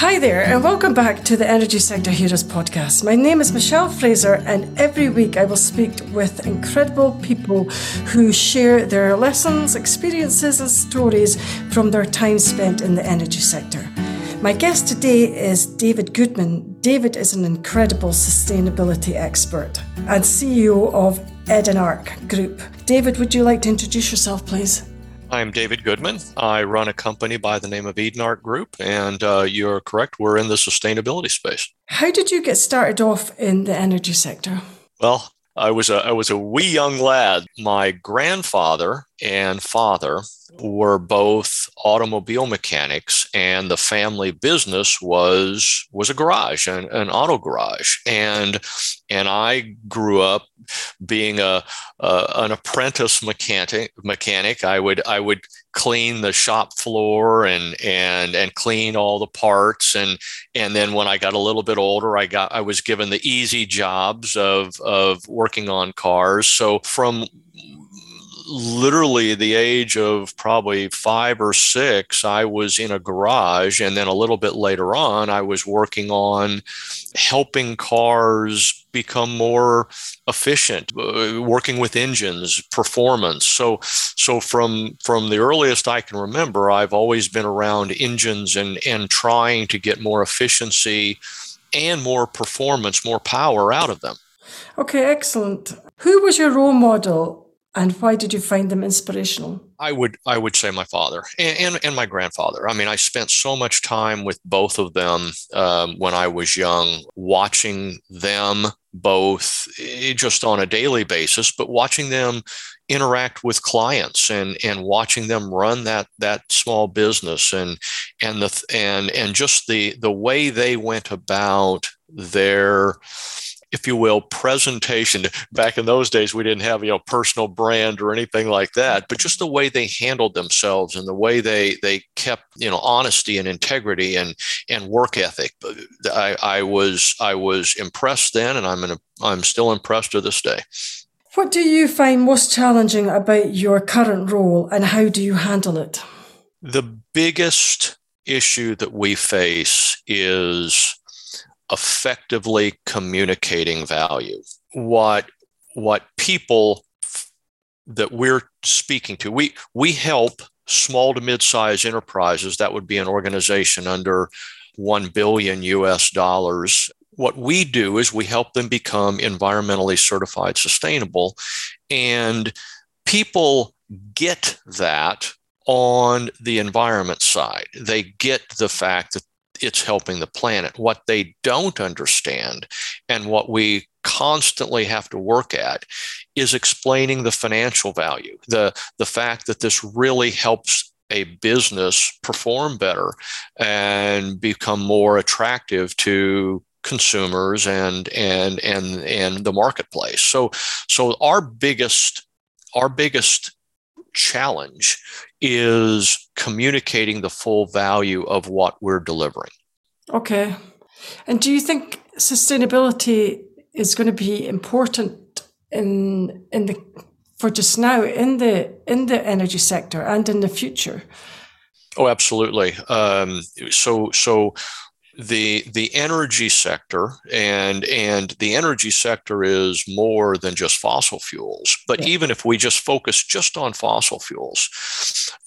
Hi there, and welcome back to the Energy Sector Heroes podcast. My name is Michelle Fraser, and every week I will speak with incredible people who share their lessons, experiences, and stories from their time spent in the energy sector. My guest today is David Goodman. David is an incredible sustainability expert and CEO of Edenark Group. David, would you like to introduce yourself, please? I'm David Goodman. I run a company by the name of Edenark Group, and uh, you're correct. We're in the sustainability space. How did you get started off in the energy sector? Well, I was a I was a wee young lad. My grandfather and father were both automobile mechanics, and the family business was was a garage, an, an auto garage, and and I grew up being a, a an apprentice mechanic. Mechanic, I would I would clean the shop floor and and and clean all the parts. And and then when I got a little bit older I got I was given the easy jobs of of working on cars. So from literally the age of probably five or six, I was in a garage. And then a little bit later on, I was working on helping cars become more efficient, uh, working with engines, performance. So, so from from the earliest I can remember, I've always been around engines and and trying to get more efficiency and more performance, more power out of them. Okay, excellent. Who was your role model and why did you find them inspirational? I would I would say my father and, and, and my grandfather. I mean, I spent so much time with both of them um, when I was young, watching them both eh, just on a daily basis, but watching them interact with clients and and watching them run that that small business and and the and and just the the way they went about their if you will, presentation. Back in those days, we didn't have you know personal brand or anything like that, but just the way they handled themselves and the way they they kept you know honesty and integrity and and work ethic. I, I was I was impressed then, and I'm in a, I'm still impressed to this day. What do you find most challenging about your current role, and how do you handle it? The biggest issue that we face is effectively communicating value. What what people that we're speaking to, we we help small to mid-sized enterprises. That would be an organization under one billion US dollars. What we do is we help them become environmentally certified sustainable. And people get that on the environment side. They get the fact that it's helping the planet. What they don't understand and what we constantly have to work at is explaining the financial value, the, the fact that this really helps a business perform better and become more attractive to consumers and and and and the marketplace. So so our biggest our biggest challenge is communicating the full value of what we're delivering. Okay. And do you think sustainability is going to be important in in the for just now in the in the energy sector and in the future? Oh, absolutely. Um, so so the the energy sector and and the energy sector is more than just fossil fuels but yeah. even if we just focus just on fossil fuels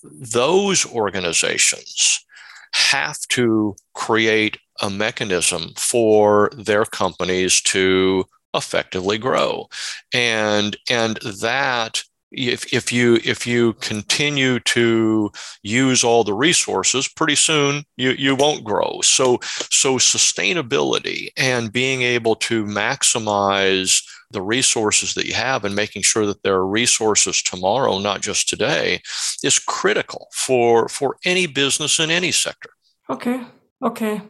those organizations have to create a mechanism for their companies to effectively grow and and that if, if you if you continue to use all the resources pretty soon you, you won't grow. So so sustainability and being able to maximize the resources that you have and making sure that there are resources tomorrow not just today is critical for for any business in any sector. Okay okay.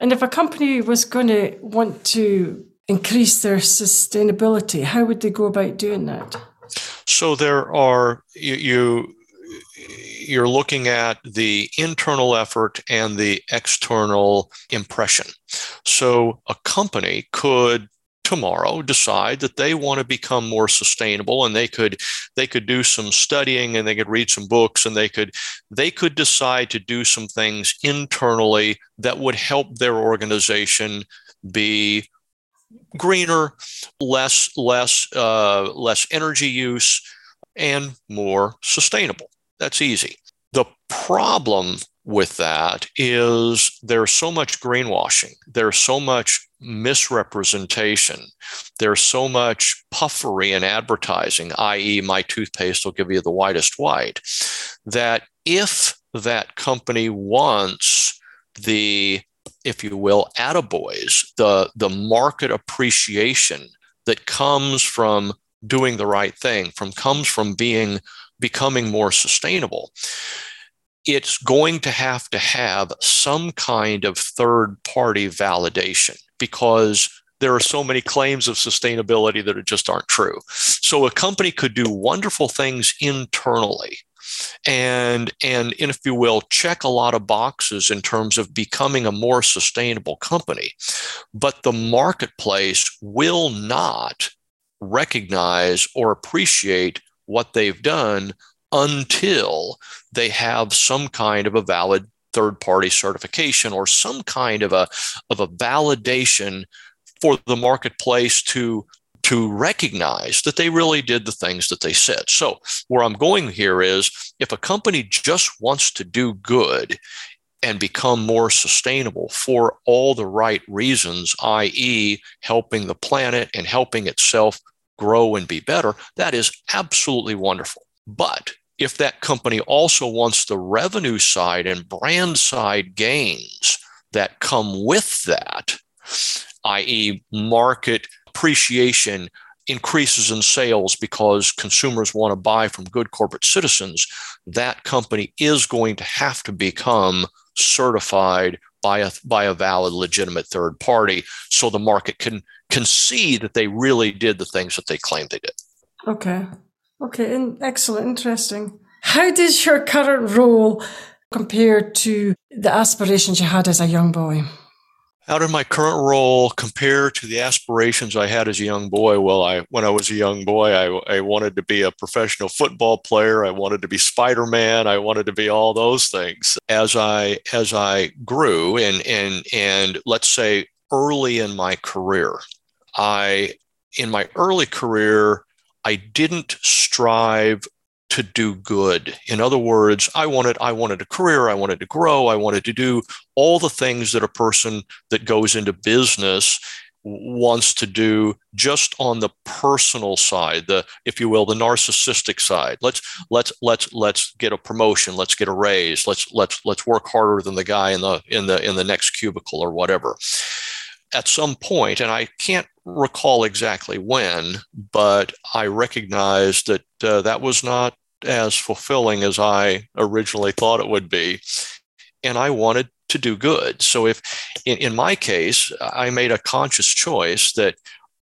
And if a company was going to want to increase their sustainability how would they go about doing that so there are you, you you're looking at the internal effort and the external impression. So a company could tomorrow decide that they want to become more sustainable and they could they could do some studying and they could read some books and they could they could decide to do some things internally that would help their organization be greener less less uh, less energy use and more sustainable. That's easy. The problem with that is there's so much greenwashing, there's so much misrepresentation, there's so much puffery in advertising, i.e., my toothpaste will give you the whitest white, that if that company wants the, if you will, attaboys, the, the market appreciation that comes from doing the right thing, from comes from being becoming more sustainable it's going to have to have some kind of third party validation because there are so many claims of sustainability that just aren't true. So a company could do wonderful things internally and and if you will check a lot of boxes in terms of becoming a more sustainable company. But the marketplace will not recognize or appreciate what they've done until they have some kind of a valid third party certification or some kind of a, of a validation for the marketplace to to recognize that they really did the things that they said. So, where I'm going here is if a company just wants to do good and become more sustainable for all the right reasons, i.e., helping the planet and helping itself grow and be better, that is absolutely wonderful. But if that company also wants the revenue side and brand side gains that come with that, i.e., market appreciation, increases in sales because consumers want to buy from good corporate citizens, that company is going to have to become certified by a, by a valid, legitimate third party so the market can, can see that they really did the things that they claimed they did. Okay. Okay, excellent, interesting. How does your current role compare to the aspirations you had as a young boy? How did my current role compare to the aspirations I had as a young boy? Well, I when I was a young boy, I, I wanted to be a professional football player. I wanted to be Spider Man. I wanted to be all those things. As I as I grew and and and let's say early in my career, I in my early career, I didn't strive to do good. In other words, I wanted I wanted a career, I wanted to grow, I wanted to do all the things that a person that goes into business wants to do just on the personal side the if you will the narcissistic side let's let's let's let's get a promotion let's get a raise let's let's let's work harder than the guy in the in the in the next cubicle or whatever at some point, and I can't recall exactly when, but I recognized that uh, that was not as fulfilling as I originally thought it would be. And I wanted to do good. So, if in, in my case, I made a conscious choice that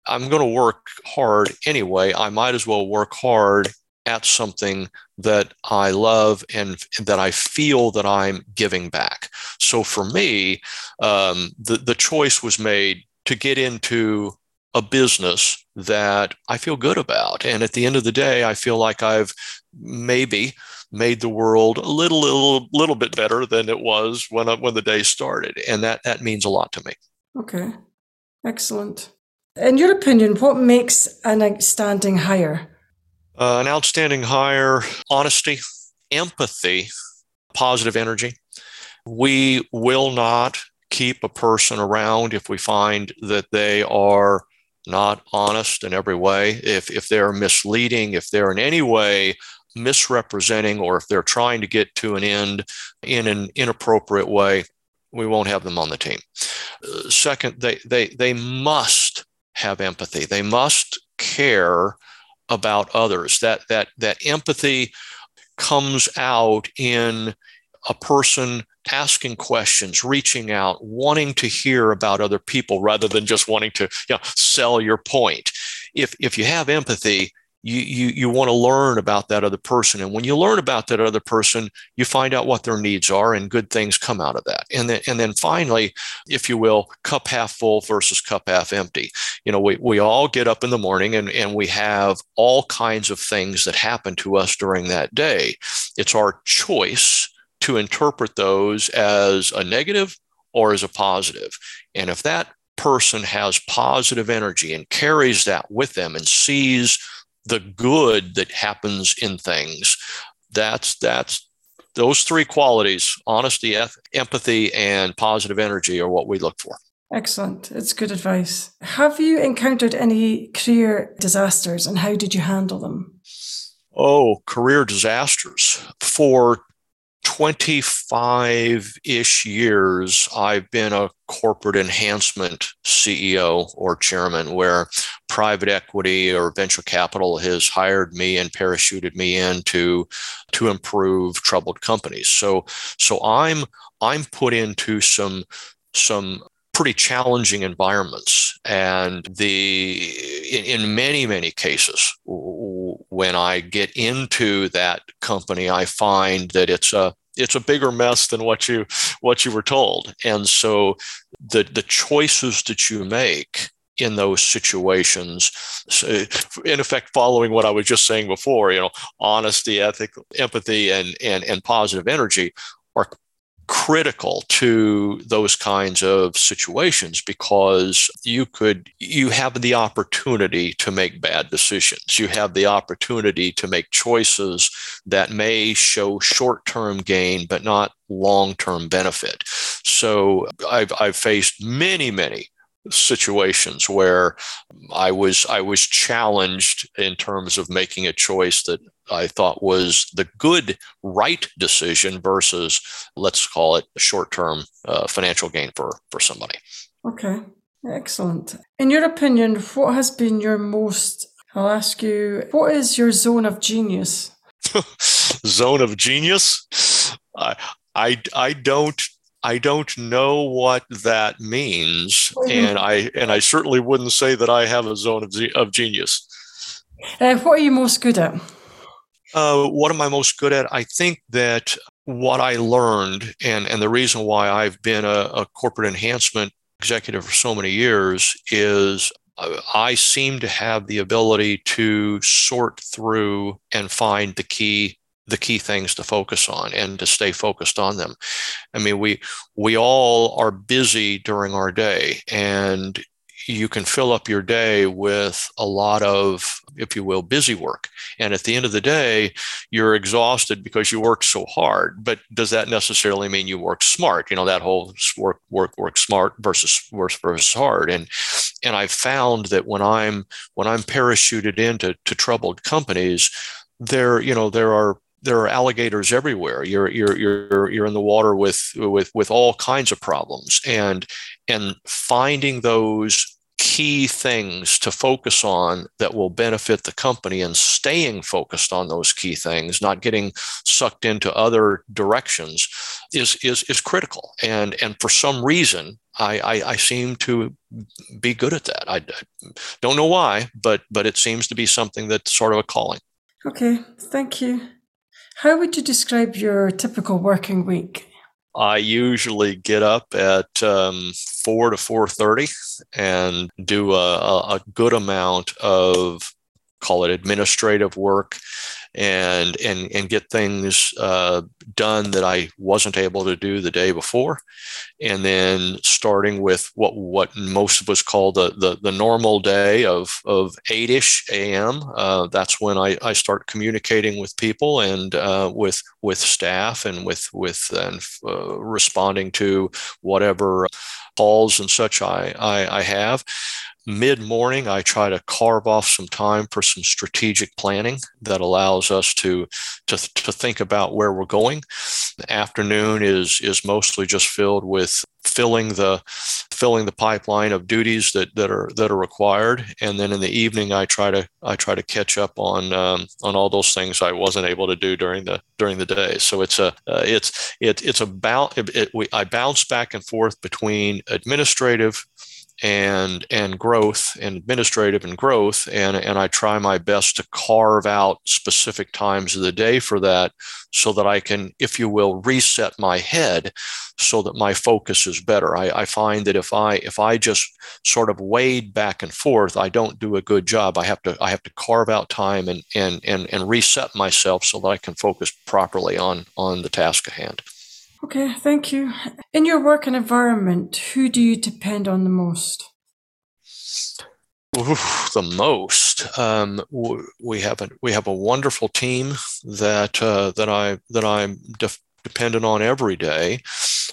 I'm going to work hard anyway, I might as well work hard at something that I love and that I feel that I'm giving back. So for me, um, the, the choice was made to get into a business that I feel good about. And at the end of the day, I feel like I've maybe made the world a little, little, little bit better than it was when, when the day started. And that, that means a lot to me. Okay. Excellent. In your opinion, what makes an outstanding hire? Uh, an outstanding hire, honesty, empathy, positive energy. We will not keep a person around if we find that they are not honest in every way, if, if they're misleading, if they're in any way misrepresenting, or if they're trying to get to an end in an inappropriate way, we won't have them on the team. Uh, second, they, they, they must have empathy. They must care about others. That that that empathy comes out in a person asking questions, reaching out, wanting to hear about other people rather than just wanting to you know, sell your point. If if you have empathy, you, you, you want to learn about that other person. And when you learn about that other person, you find out what their needs are and good things come out of that. And then, and then finally, if you will, cup half full versus cup half empty. You know, we, we all get up in the morning and, and we have all kinds of things that happen to us during that day. It's our choice to interpret those as a negative or as a positive. And if that person has positive energy and carries that with them and sees the good that happens in things that's that's those three qualities honesty empathy and positive energy are what we look for. Excellent. It's good advice. Have you encountered any career disasters and how did you handle them? Oh career disasters. For 25 ish years, I've been a corporate enhancement CEO or chairman where private equity or venture capital has hired me and parachuted me in to, to improve troubled companies. So, so I'm, I'm put into some, some pretty challenging environments and the in, in, many many cases when i get into that company i find that it's a it's a bigger mess than what you what you were told. And so the the choices that you make in those situations in effect following what i was just saying before you know honesty ethic empathy and and, and positive energy are critical to those kinds of situations because you could you have the opportunity to make bad decisions. You have the opportunity to make choices that may show short-term gain but not long-term benefit. So i've, I've faced many many situations where I was I was challenged in terms of making a choice that I thought was the good right decision versus let's call it a short term uh, financial gain for for somebody. Okay, excellent. In your opinion, what has been your most? I'll ask you, what is your zone of genius? zone of genius? I I I don't I don't know what that means, and I and I certainly wouldn't say that I have a zone of, of genius. Uh, what are you most good at? Uh, what am I most good at? I think that what I learned, and and the reason why I've been a, a corporate enhancement executive for so many years, is uh, I seem to have the ability to sort through and find the key the key things to focus on and to stay focused on them. I mean, we we all are busy during our day, and you can fill up your day with a lot of, if you will, busy work. And at the end of the day, you're exhausted because you work so hard. But does that necessarily mean you work smart? You know, that whole work, work, work smart versus versus hard. And and I found that when I'm when I'm parachuted into to troubled companies, there, you know, there are there are alligators everywhere. You're you're you're you're in the water with with with all kinds of problems, and and finding those key things to focus on that will benefit the company and staying focused on those key things not getting sucked into other directions is is is critical and and for some reason I, I, I seem to be good at that. I, don't know why, but but it seems to be something that's sort of a calling. Okay, thank you. How would you describe your typical working week? I usually get up at um, four to four thirty and do a, a good amount of call it administrative work and and and get things uh, done that I wasn't able to do the day before, and then starting with what what most of us call the the, the normal day of of eight ish a.m. Uh, that's when I, I start communicating with people and uh, with with staff and with with and uh, responding to whatever calls and such I, I, I have mid morning, I try to carve off some time for some strategic planning that allows us to, to, to think about where we're going. The afternoon is, is mostly just filled with filling the filling the pipeline of duties that, that are that are required and then in the evening I try to I try to catch up on um, on all those things I wasn't able to do during the during the day so it's a uh, it's it, it's about it, it, we, I bounce back and forth between administrative and and growth and administrative and growth and and I try my best to carve out specific times of the day for that so that I can if you will reset my head so that my focus is better. I, I find that if I if I just sort of wade back and forth I don't do a good job. I have to I have to carve out time and and and, and reset myself so that I can focus properly on on the task at hand Okay, thank you. In your work and environment, who do you depend on the most? Oof, the most. Um, we have a we have a wonderful team that uh, that I that I'm de- dependent on every day.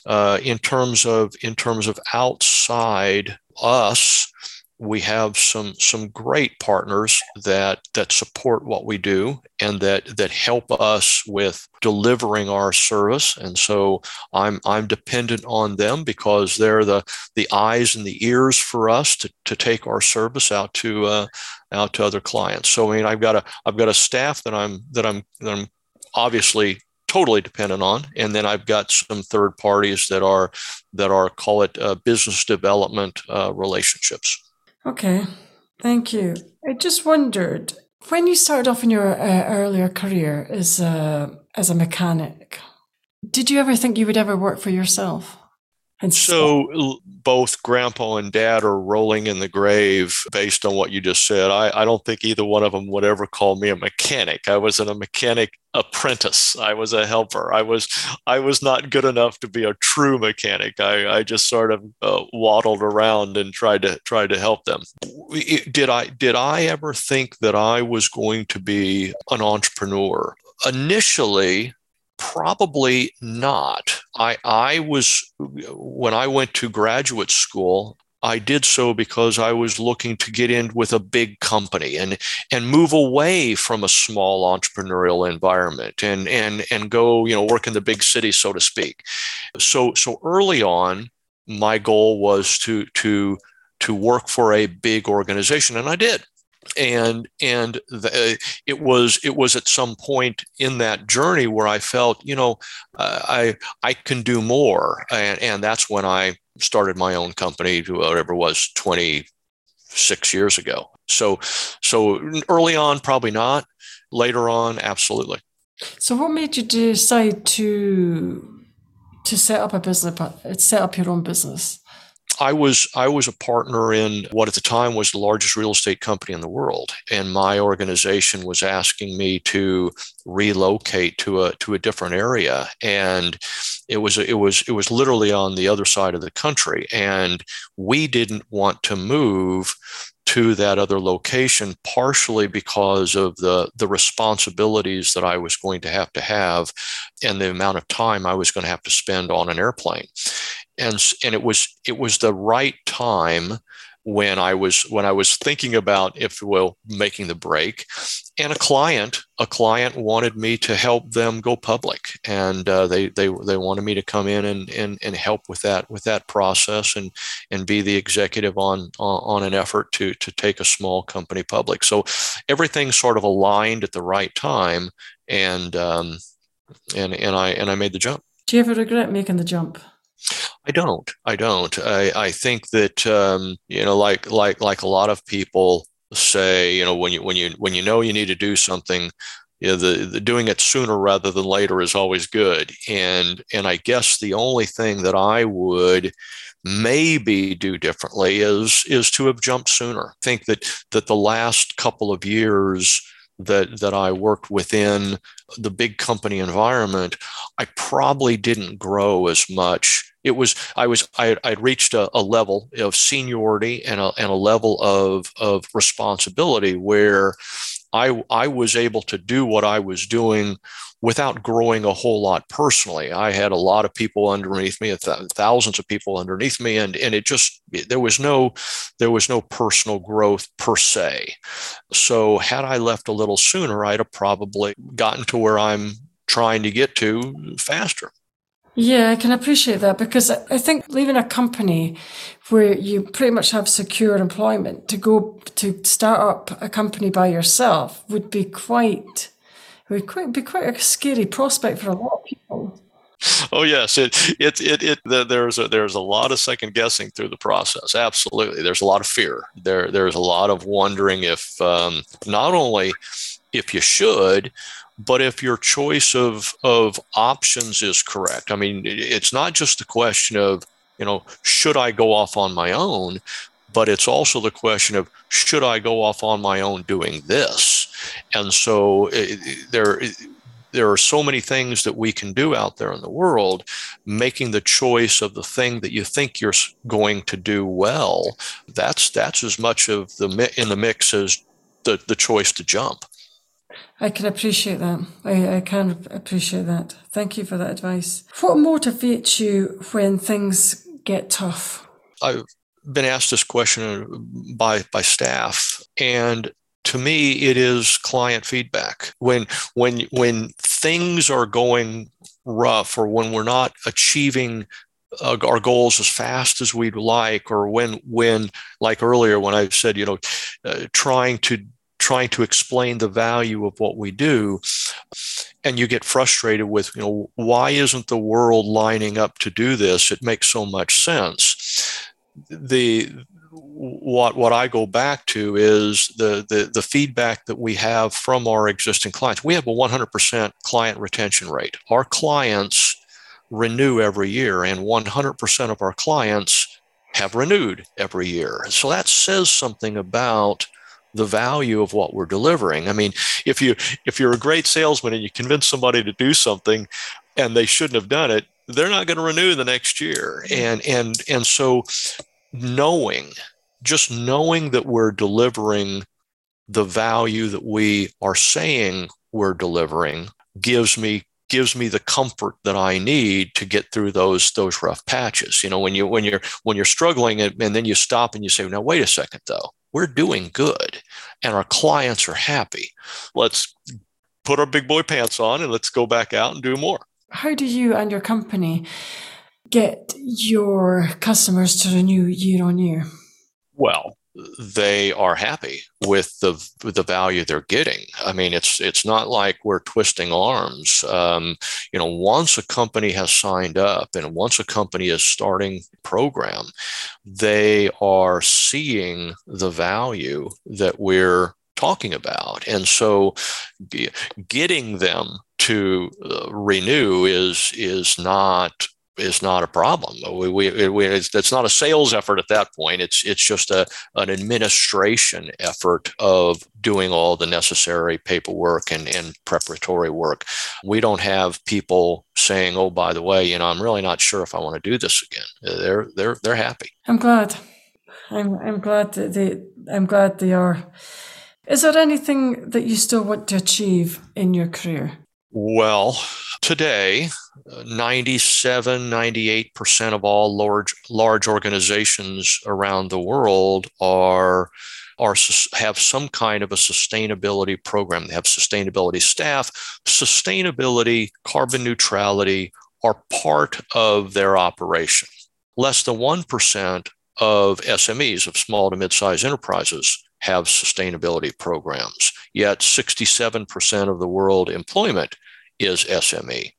Uh, in terms of in terms of outside us, we have some some great partners that that support what we do and that that help us with delivering our service. And so i'm i'm dependent on them because they're the the eyes and the ears for us to, to take our service out to uh, out to other clients. So i mean i've got a i've got a staff that i'm that i'm that i'm obviously totally dependent on. And then i've got some third parties that are that are call it uh, business development uh, relationships Okay, thank you. I just wondered when you started off in your uh, earlier career as a, as a mechanic, did you ever think you would ever work for yourself? And so both grandpa and dad are rolling in the grave based on what you just said. I, I don't think either one of them would ever call me a mechanic. I wasn't a mechanic apprentice. I was a helper. I was I was not good enough to be a true mechanic. I, I just sort of uh, waddled around and tried to tried to help them. Did I did I ever think that I was going to be an entrepreneur? Initially, Probably not. I, I was, when I went to graduate school, I did so because I was looking to get in with a big company and and move away from a small entrepreneurial environment and and and go you know work in the big city so to speak. So so early on, my goal was to to to work for a big organization, and I did and and the, it was it was at some point in that journey where I felt you know uh, I I can do more. And and that's when I started my own company whatever it was 26 years ago. So so early on probably not. Later on absolutely. So what made you decide to to set up a business set up your own business I was I was a partner in what at the time was the largest real estate company in the world, and my organization was asking me to relocate to a to a different area, and it was it was it was literally on the other side of the country, and we didn't want to move to that other location partially because of the the responsibilities that I was going to have to have and the amount of time I was going to have to spend on an airplane and and it was it was the right time when I was when I was thinking about, if will, making the break, and a client a client wanted me to help them go public, and uh, they they they wanted me to come in and, and and help with that with that process and and be the executive on on an effort to to take a small company public. So everything sort of aligned at the right time, and um, and and I and I made the jump. Do you ever regret making the jump? I don't. I don't. I, I think that um, you know, like like like a lot of people say, you know, when you when you when you know you need to do something, you know, the, the doing it sooner rather than later is always good. And and I guess the only thing that I would maybe do differently is is to have jumped sooner. I think that that the last couple of years that that I worked within the big company environment, I probably didn't grow as much. It was I was I I'd reached a, a level of seniority and a and a level of of responsibility where I I was able to do what I was doing without growing a whole lot personally. I had a lot of people underneath me, thousands of people underneath me, and and it just there was no there was no personal growth per se. So had I left a little sooner, I'd have probably gotten to where I'm trying to get to faster. Yeah, I can appreciate that because I think leaving a company where you pretty much have secure employment to go to start up a company by yourself would be quite would quite, be quite a scary prospect for a lot of people. oh yes, it it it, it there's a, there's a lot of second guessing through the process. Absolutely, there's a lot of fear. There there's a lot of wondering if um, not only if you should, but if your choice of of options is correct. I mean, it's not just a question of you know should I go off on my own, but it's also the question of should I go off on my own doing this, and so it, there there are so many things that we can do out there in the world making the choice of the thing that you think you're going to do well that's that's as much of the in the mix as the, the choice to jump I can appreciate that. I, I can appreciate that. Thank you for that advice. What motivates you when things get tough? I've been asked this question by by staff, and to me it is client feedback when when when things are going rough or when we're not achieving uh, our goals as fast as we'd like or when when like earlier when i said you know uh, trying to trying to explain the value of what we do and you get frustrated with you know why isn't the world lining up to do this it makes so much sense the what what I go back to is the, the the feedback that we have from our existing clients. We have a 100% client retention rate. Our clients renew every year, and 100% of our clients have renewed every year. So that says something about the value of what we're delivering. I mean, if you if you're a great salesman and you convince somebody to do something and they shouldn't have done it, they're not going to renew the next year. And and and so knowing, just knowing that we're delivering the value that we are saying we're delivering gives me gives me the comfort that I need to get through those those rough patches. You know, when you when you're when you're struggling and, and then you stop and you say, now wait a second though, we're doing good and our clients are happy. Let's put our big boy pants on and let's go back out and do more. How do you and your company get your customers to renew year on year? Well, they are happy with the with the value they're getting. I mean, it's it's not like we're twisting arms. Um, you know, once a company has signed up and once a company is starting program, they are seeing the value that we're talking about, and so getting them to uh, renew is is not is not a problem. We, we, we, it's, it's, not a sales effort at that point. It's it's just a an administration effort of doing all the necessary paperwork and, and preparatory work. We don't have people saying, "Oh, by the way, you know, I'm really not sure if I want to do this again." They're they're they're happy. I'm glad. I'm I'm glad that they I'm glad they are. Is there anything that you still want to achieve in your career? Well, today 97 98% of all large large organizations around the world are are have some kind of a sustainability program. They have sustainability staff. Sustainability carbon neutrality are part of their operation. Less than 1% of SMEs of small to mid-sized enterprises have sustainability programs yet 67% of the world employment is SME.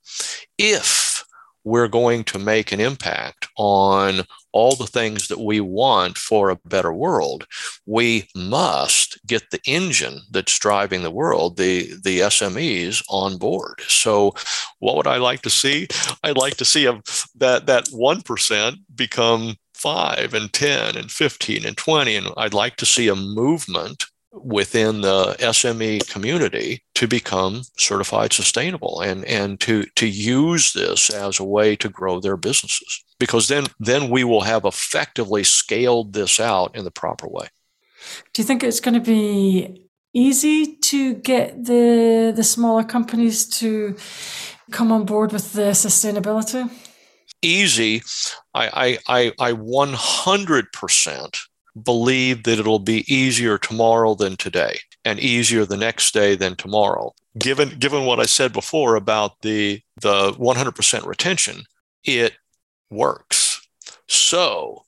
If we're going to make an impact on all the things that we want for a better world, we must get the engine that's driving the world, the, the SMEs, on board. So, what would I like to see? I'd like to see that that one percent become five and ten and fifteen and twenty, and I'd like to see a movement within the SME community to become certified sustainable and, and to, to use this as a way to grow their businesses. Because then, then we will have effectively scaled this out in the proper way. Do you think it's going to be easy to get the, the smaller companies to come on board with the sustainability? Easy. I, I, I, I 100% believe that it'll be easier tomorrow than today and easier the next day than tomorrow. Given given what I said before about the the 100% retention, it works. So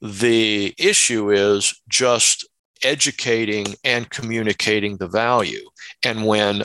the issue is just educating and communicating the value. And when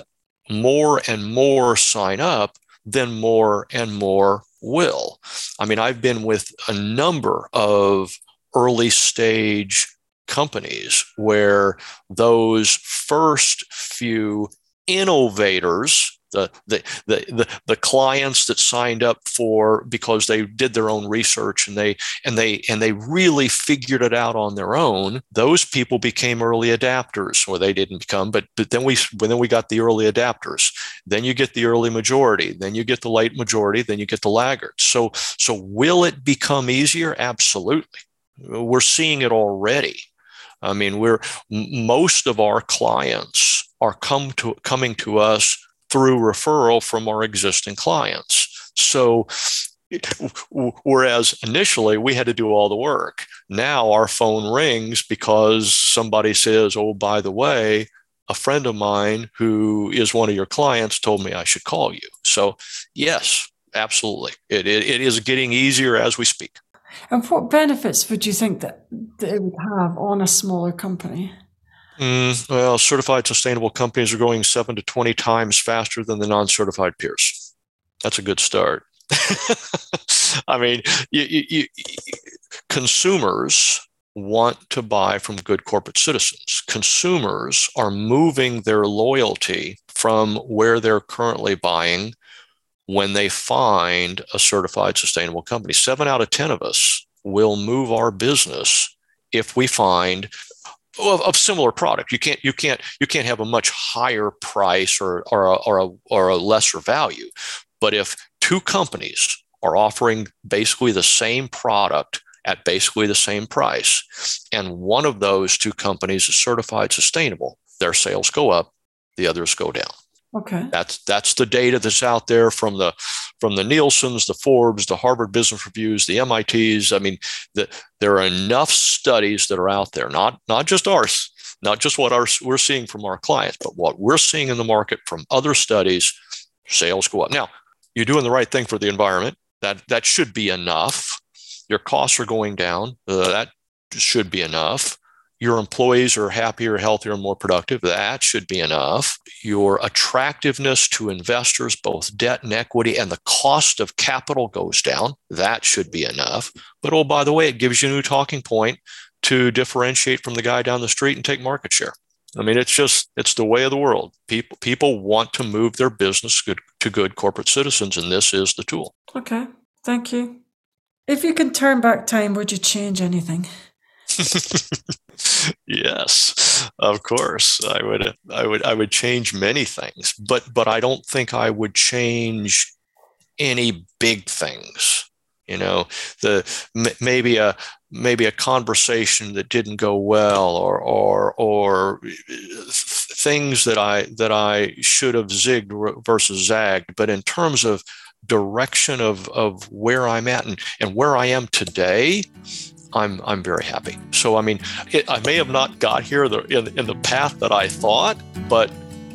more and more sign up, then more and more will. I mean, I've been with a number of early stage companies where those first few innovators the, the, the, the, clients that signed up for because they did their own research and they and they and they really figured it out on their own those people became early adapters. Or they didn't become but but then we then we got the early adapters. Then you get the early majority. Then you get the late majority. Then you get the laggards. So so will it become easier? Absolutely. We're seeing it already. I mean we're most of our clients are come to coming to us through referral from our existing clients. So, whereas initially we had to do all the work, now our phone rings because somebody says, Oh, by the way, a friend of mine who is one of your clients told me I should call you. So, yes, absolutely. It, it, it is getting easier as we speak. And what benefits would you think that, that it would have on a smaller company? Mm, well, certified sustainable companies are growing seven to 20 times faster than the non certified peers. That's a good start. I mean, you, you, you, consumers want to buy from good corporate citizens. Consumers are moving their loyalty from where they're currently buying when they find a certified sustainable company. Seven out of 10 of us will move our business if we find of, of, similar product. You can't you can't you can't have a much higher price or or a, or a, or a lesser value. But if two companies are offering basically the same product at basically the same price, and one of those two companies is certified sustainable, their sales go up, the others go down. Okay. That's that's the data that's out there from the from the Nielsen's, the Forbes, the Harvard Business Reviews, the MITs. I mean, the, there are enough studies that are out there, not not just ours, not just what our, we're seeing from our clients, but what we're seeing in the market from other studies. Sales go up. Now, you're doing the right thing for the environment. That that should be enough. Your costs are going down. Uh, that should be enough your employees are happier, healthier, and more productive. That should be enough. Your attractiveness to investors, both debt and equity, and the cost of capital goes down. That should be enough. But oh, by the way, it gives you a new talking point to differentiate from the guy down the street and take market share. I mean, it's just it's the way of the world. People people want to move their business good, to good corporate citizens, and this is the tool. Okay, thank you. If you can turn back time, would you change anything? yes, of course. I would I would I would change many things, but but I don't think I would change any big things. You know, the maybe a maybe a conversation that didn't go well or or or uh, things that I that I should have zigged versus zagged, but in terms of direction of of where I'm at and, and where I am today, I'm I'm very happy. So I mean, it, I may have not got here the, in, in the path that I thought, but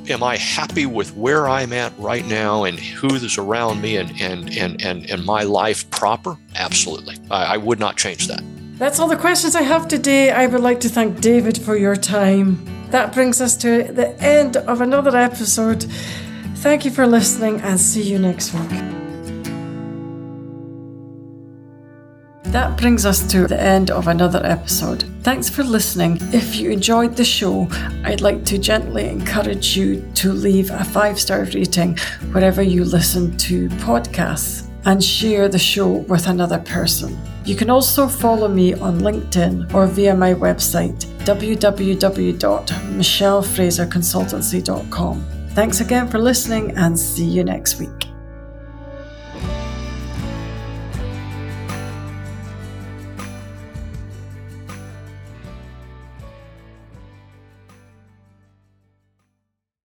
am I happy with where I'm at right now and who's around me and and and and, and my life proper? Absolutely, I, I would not change that. That's all the questions I have today. I would like to thank David for your time. That brings us to the end of another episode. Thank you for listening and see you next week. That brings us to the end of another episode. Thanks for listening. If you enjoyed the show, I'd like to gently encourage you to leave a five star rating wherever you listen to podcasts and share the show with another person. You can also follow me on LinkedIn or via my website www.michellefraserconsultancy.com. Thanks again for listening and see you next week.